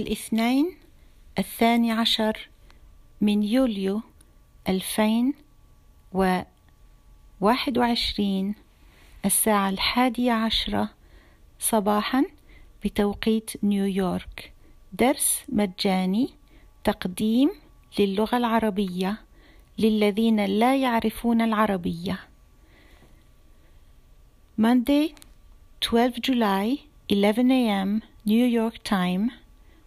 الاثنين الثاني عشر من يوليو ألفين وواحد وعشرين الساعة الحادية عشرة صباحا بتوقيت نيويورك درس مجاني تقديم للغة العربية للذين لا يعرفون العربية Monday 12 July 11 a.m. New York time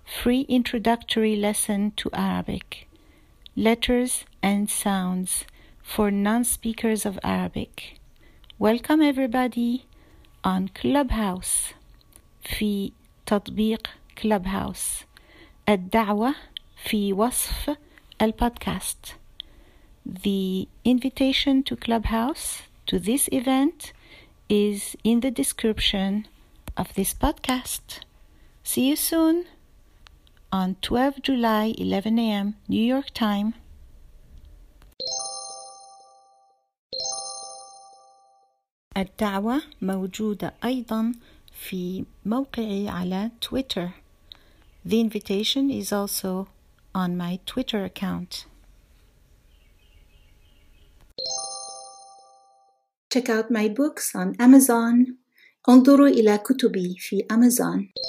free introductory lesson to Arabic letters and sounds for non-speakers of Arabic Welcome everybody on Clubhouse في تطبيق Clubhouse الدعوة في وصف البودكاست The invitation to Clubhouse to this event is in the description of this podcast. See you soon on 12 July 11 a.m. New York time. الدعوة موجودة أيضا في موقعي على تويتر. The invitation is also on my Twitter account. Check out my books on Amazon. انظروا إلى كتبي في Amazon.